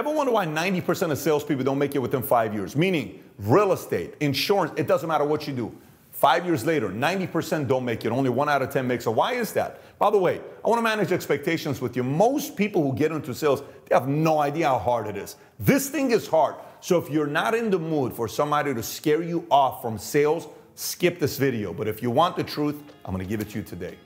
Ever wonder why 90% of salespeople don't make it within five years? Meaning, real estate, insurance, it doesn't matter what you do. Five years later, 90% don't make it. Only one out of 10 makes it. Why is that? By the way, I want to manage expectations with you. Most people who get into sales, they have no idea how hard it is. This thing is hard. So if you're not in the mood for somebody to scare you off from sales, skip this video. But if you want the truth, I'm going to give it to you today.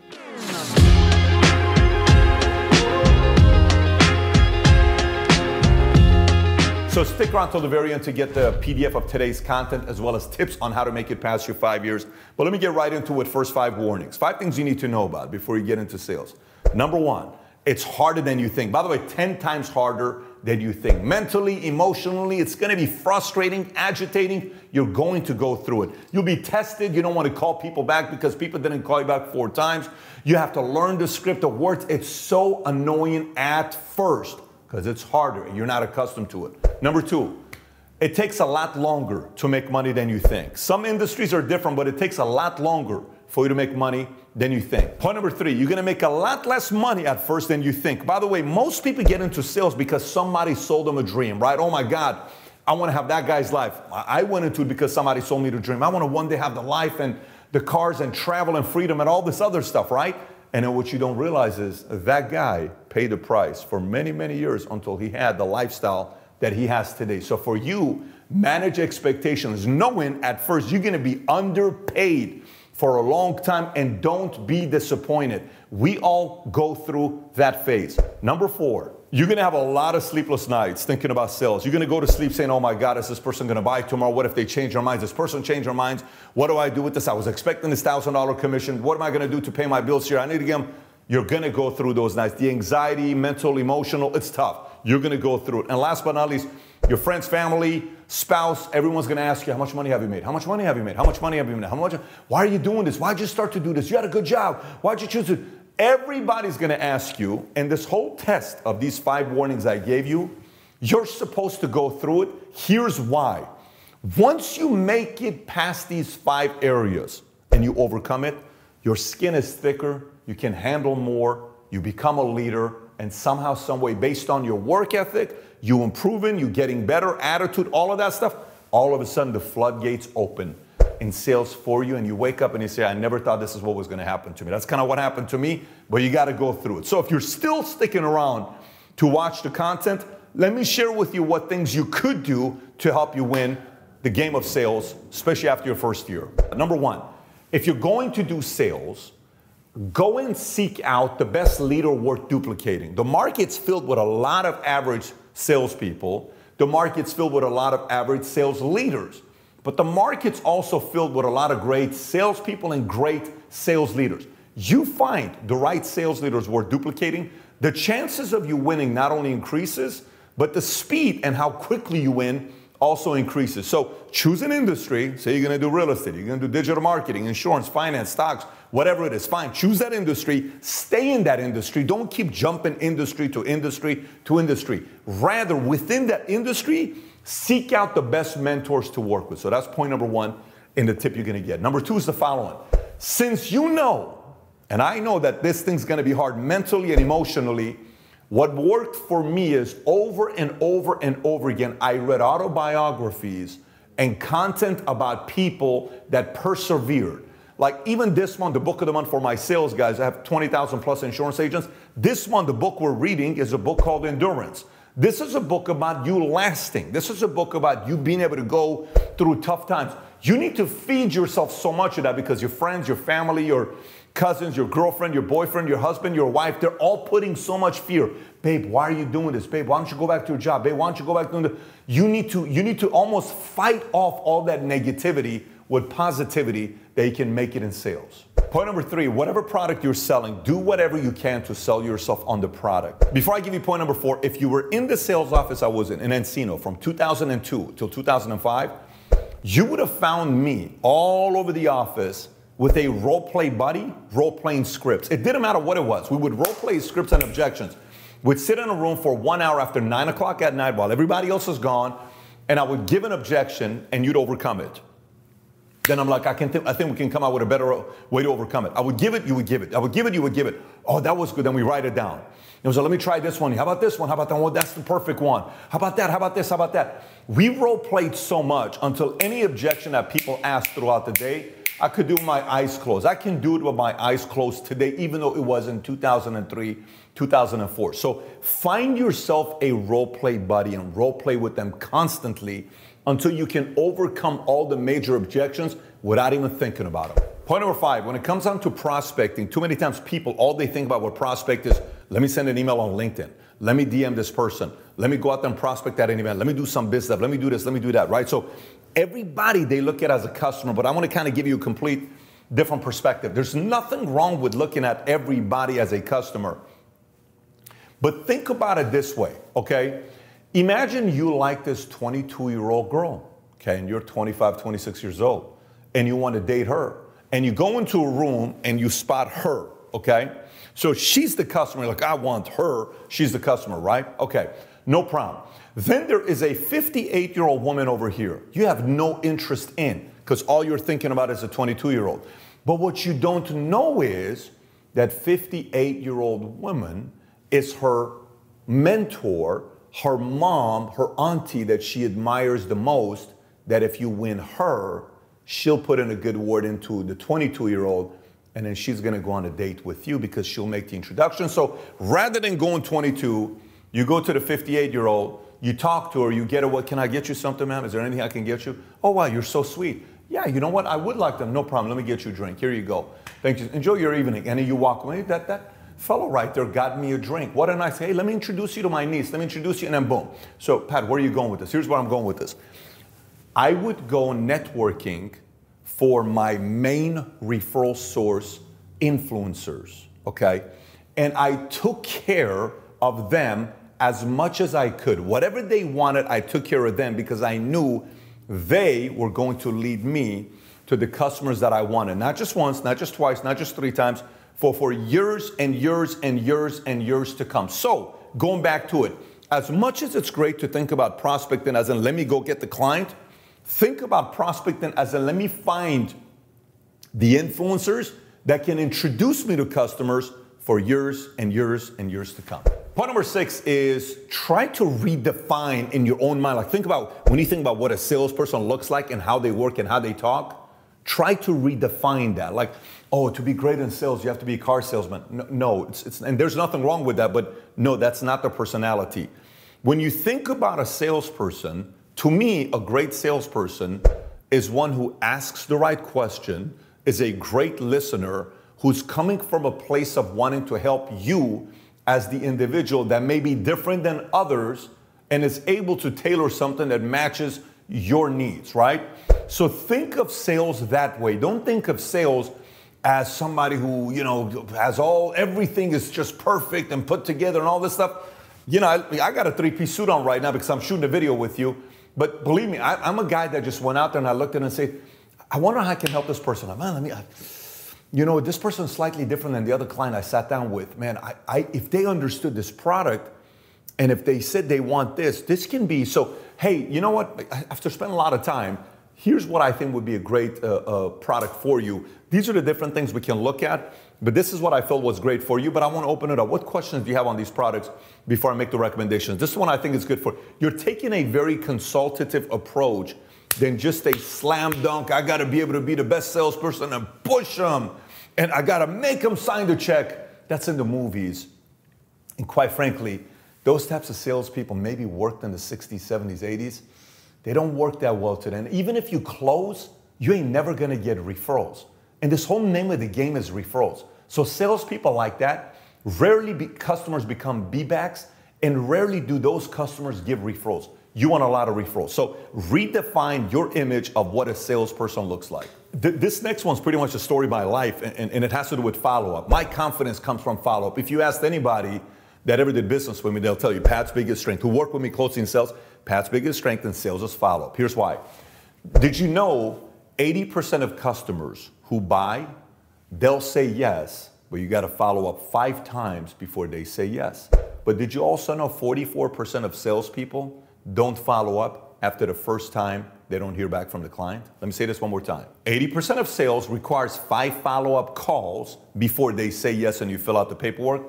So stick around till the very end to get the PDF of today's content as well as tips on how to make it past your five years. But let me get right into it. First, five warnings. Five things you need to know about before you get into sales. Number one, it's harder than you think. By the way, 10 times harder than you think. Mentally, emotionally, it's gonna be frustrating, agitating. You're going to go through it. You'll be tested. You don't wanna call people back because people didn't call you back four times. You have to learn the script of words. It's so annoying at first because it's harder you're not accustomed to it. Number two, it takes a lot longer to make money than you think. Some industries are different, but it takes a lot longer for you to make money than you think. Point number three, you're gonna make a lot less money at first than you think. By the way, most people get into sales because somebody sold them a dream, right? Oh my God, I wanna have that guy's life. I went into it because somebody sold me the dream. I wanna one day have the life and the cars and travel and freedom and all this other stuff, right? And then what you don't realize is that guy paid the price for many, many years until he had the lifestyle that he has today. So for you, manage expectations, knowing at first you're gonna be underpaid for a long time and don't be disappointed. We all go through that phase. Number four, you're gonna have a lot of sleepless nights thinking about sales. You're gonna go to sleep saying, Oh my God, is this person gonna buy tomorrow? What if they change their minds? This person changed their minds. What do I do with this? I was expecting this thousand dollar commission. What am I gonna do to pay my bills here? I need to get them. You're gonna go through those nights. The anxiety, mental, emotional, it's tough. You're gonna go through it. And last but not least, your friends, family, spouse, everyone's gonna ask you, How much money have you made? How much money have you made? How much money have you made? How much? Why are you doing this? Why'd you start to do this? You had a good job. Why'd you choose it? Everybody's gonna ask you, and this whole test of these five warnings I gave you, you're supposed to go through it. Here's why. Once you make it past these five areas and you overcome it, your skin is thicker, you can handle more, you become a leader, and somehow, some way, based on your work ethic, you improving, you getting better, attitude, all of that stuff, all of a sudden the floodgates open in sales for you and you wake up and you say, I never thought this is what was going to happen to me. That's kind of what happened to me, but you got to go through it. So if you're still sticking around to watch the content, let me share with you what things you could do to help you win the game of sales, especially after your first year. Number one, if you're going to do sales, go and seek out the best leader worth duplicating. The market's filled with a lot of average salespeople. The market's filled with a lot of average sales leaders. But the market's also filled with a lot of great salespeople and great sales leaders. You find the right sales leaders worth duplicating, the chances of you winning not only increases, but the speed and how quickly you win also increases. So choose an industry. Say you're going to do real estate, you're going to do digital marketing, insurance, finance, stocks, whatever it is. Fine. Choose that industry. Stay in that industry. Don't keep jumping industry to industry to industry. Rather, within that industry, Seek out the best mentors to work with. So that's point number one in the tip you're gonna get. Number two is the following. Since you know, and I know that this thing's gonna be hard mentally and emotionally, what worked for me is over and over and over again, I read autobiographies and content about people that persevered. Like even this month, the book of the month for my sales guys, I have 20,000 plus insurance agents. This month, the book we're reading is a book called Endurance. This is a book about you lasting. This is a book about you being able to go through tough times. You need to feed yourself so much of that because your friends, your family, your cousins, your girlfriend, your boyfriend, your husband, your wife, they're all putting so much fear. Babe, why are you doing this? Babe, why don't you go back to your job? Babe, why don't you go back to the you need to you need to almost fight off all that negativity with positivity that you can make it in sales. Point number three whatever product you're selling, do whatever you can to sell yourself on the product. Before I give you point number four, if you were in the sales office I was in, in Encino from 2002 till 2005, you would have found me all over the office with a role play buddy, role playing scripts. It didn't matter what it was. We would role play scripts and objections. We'd sit in a room for one hour after nine o'clock at night while everybody else is gone, and I would give an objection and you'd overcome it. Then I'm like, I can th- I think we can come out with a better way to overcome it. I would give it, you would give it. I would give it, you would give it. Oh, that was good. Then we write it down. Was like, let me try this one. How about this one? How about that one? That's the perfect one. How about that? How about this? How about that? We role played so much until any objection that people asked throughout the day, I could do my eyes closed. I can do it with my eyes closed today, even though it was in 2003, 2004. So find yourself a role play buddy and role play with them constantly until you can overcome all the major objections without even thinking about them. Point number five, when it comes down to prospecting, too many times people, all they think about what prospect is, let me send an email on LinkedIn. Let me DM this person. Let me go out there and prospect at an event. Let me do some business. Let me do this. Let me do that, right? So everybody they look at as a customer, but I want to kind of give you a complete different perspective. There's nothing wrong with looking at everybody as a customer. But think about it this way, okay? Imagine you like this 22 year old girl, okay, and you're 25, 26 years old, and you want to date her. And you go into a room and you spot her, okay? So she's the customer, like, I want her. She's the customer, right? Okay, no problem. Then there is a 58 year old woman over here you have no interest in because all you're thinking about is a 22 year old. But what you don't know is that 58 year old woman is her mentor her mom, her auntie that she admires the most, that if you win her, she'll put in a good word into the 22 year old and then she's gonna go on a date with you because she'll make the introduction. So rather than going 22, you go to the 58 year old, you talk to her, you get her, what can I get you something, ma'am? Is there anything I can get you? Oh, wow, you're so sweet. Yeah, you know what? I would like them. No problem. Let me get you a drink. Here you go. Thank you. Enjoy your evening. And then you walk away. That, that, fellow there got me a drink. What a nice, hey, let me introduce you to my niece. Let me introduce you, and then boom. So, Pat, where are you going with this? Here's where I'm going with this. I would go networking for my main referral source influencers, okay? And I took care of them as much as I could. Whatever they wanted, I took care of them because I knew they were going to lead me to the customers that I wanted. Not just once, not just twice, not just three times, for, for years and years and years and years to come. So, going back to it, as much as it's great to think about prospecting as in let me go get the client, think about prospecting as in let me find the influencers that can introduce me to customers for years and years and years to come. Point number six is try to redefine in your own mind. Like, think about when you think about what a salesperson looks like and how they work and how they talk, try to redefine that. Like, oh, to be great in sales, you have to be a car salesman. No, no it's, it's, and there's nothing wrong with that, but no, that's not the personality. When you think about a salesperson, to me, a great salesperson is one who asks the right question, is a great listener, who's coming from a place of wanting to help you as the individual that may be different than others and is able to tailor something that matches your needs, right? So think of sales that way. Don't think of sales as somebody who, you know, has all, everything is just perfect and put together and all this stuff. You know, I, I got a three piece suit on right now because I'm shooting a video with you. But believe me, I, am a guy that just went out there and I looked at it and said, I wonder how I can help this person. I'm, man, let me, I, you know, this person's slightly different than the other client I sat down with. Man, I, I, if they understood this product and if they said they want this, this can be so. Hey, you know what? After spending a lot of time, here's what I think would be a great uh, uh, product for you. These are the different things we can look at, but this is what I felt was great for you. But I want to open it up. What questions do you have on these products before I make the recommendations? This one I think is good for. You're taking a very consultative approach than just a slam dunk. I got to be able to be the best salesperson and push them, and I got to make them sign the check. That's in the movies. And quite frankly, those types of salespeople maybe worked in the 60s, 70s, 80s they don't work that well today. And even if you close, you ain't never gonna get referrals. And this whole name of the game is referrals. So salespeople like that, rarely be, customers become B-backs, and rarely do those customers give referrals. You want a lot of referrals. So redefine your image of what a salesperson looks like. Th- this next one's pretty much a story my life, and, and it has to do with follow-up. My confidence comes from follow-up. If you asked anybody that ever did business with me, they'll tell you Pat's biggest strength, who worked with me closely in sales, Pat's biggest strength in sales is follow up. Here's why. Did you know 80% of customers who buy, they'll say yes, but you got to follow up five times before they say yes. But did you also know 44% of salespeople don't follow up after the first time they don't hear back from the client. Let me say this one more time. 80% of sales requires five follow-up calls before they say yes and you fill out the paperwork.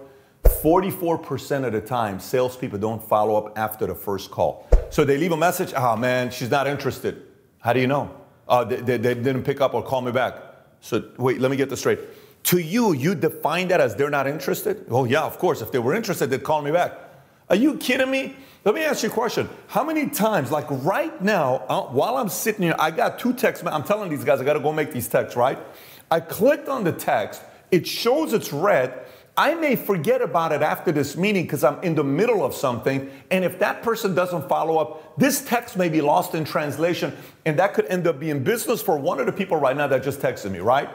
44% of the time, salespeople don't follow up after the first call. So they leave a message, oh man, she's not interested. How do you know? Uh, they, they, they didn't pick up or call me back. So wait, let me get this straight. To you, you define that as they're not interested? Oh, yeah, of course. If they were interested, they'd call me back. Are you kidding me? Let me ask you a question. How many times, like right now, uh, while I'm sitting here, I got two texts. I'm telling these guys, I got to go make these texts, right? I clicked on the text, it shows it's red. I may forget about it after this meeting because I'm in the middle of something. And if that person doesn't follow up, this text may be lost in translation. And that could end up being business for one of the people right now that just texted me, right?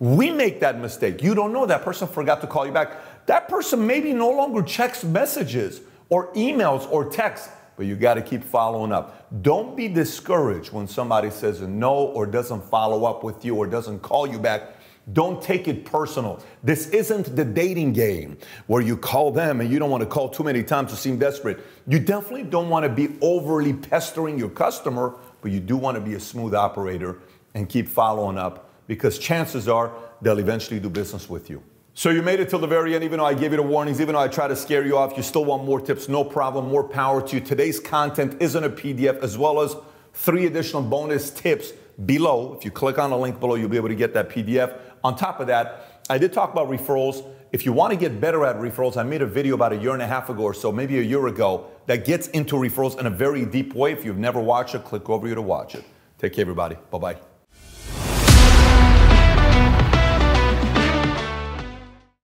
We make that mistake. You don't know that person forgot to call you back. That person maybe no longer checks messages or emails or texts, but you got to keep following up. Don't be discouraged when somebody says no or doesn't follow up with you or doesn't call you back. Don't take it personal. This isn't the dating game where you call them and you don't want to call too many times to seem desperate. You definitely don't want to be overly pestering your customer, but you do want to be a smooth operator and keep following up because chances are they'll eventually do business with you. So you made it till the very end, even though I gave you the warnings, even though I try to scare you off, you still want more tips, no problem, more power to you. Today's content is in a PDF as well as three additional bonus tips below. If you click on the link below, you'll be able to get that PDF. On top of that, I did talk about referrals. If you want to get better at referrals, I made a video about a year and a half ago or so, maybe a year ago, that gets into referrals in a very deep way. If you've never watched it, click over here to watch it. Take care, everybody. Bye bye.